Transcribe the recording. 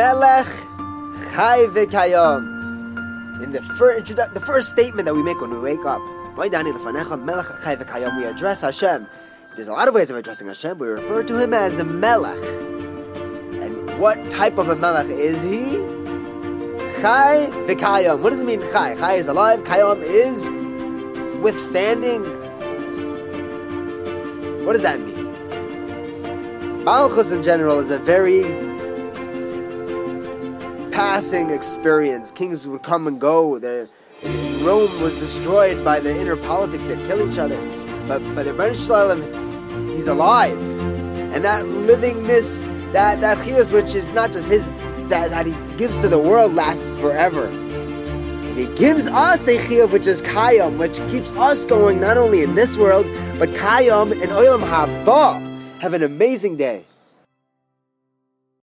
Melech Chai V'Kayom. In the first, the first statement that we make when we wake up, we address Hashem. There's a lot of ways of addressing Hashem. We refer to him as a Melech. And what type of a Melech is he? Chai v'kayam. What does it mean, Chai? Chai is alive, Kayam is withstanding. What does that mean? Malchus in general is a very passing experience. Kings would come and go. The, Rome was destroyed by the inner politics that kill each other. But but Ibn Shalom, he's alive. And that livingness, that that chiyus, which is not just his that, that he gives to the world lasts forever. And he gives us a chiyuv which is kayam, which keeps us going not only in this world, but kayam and olam haba. Have an amazing day.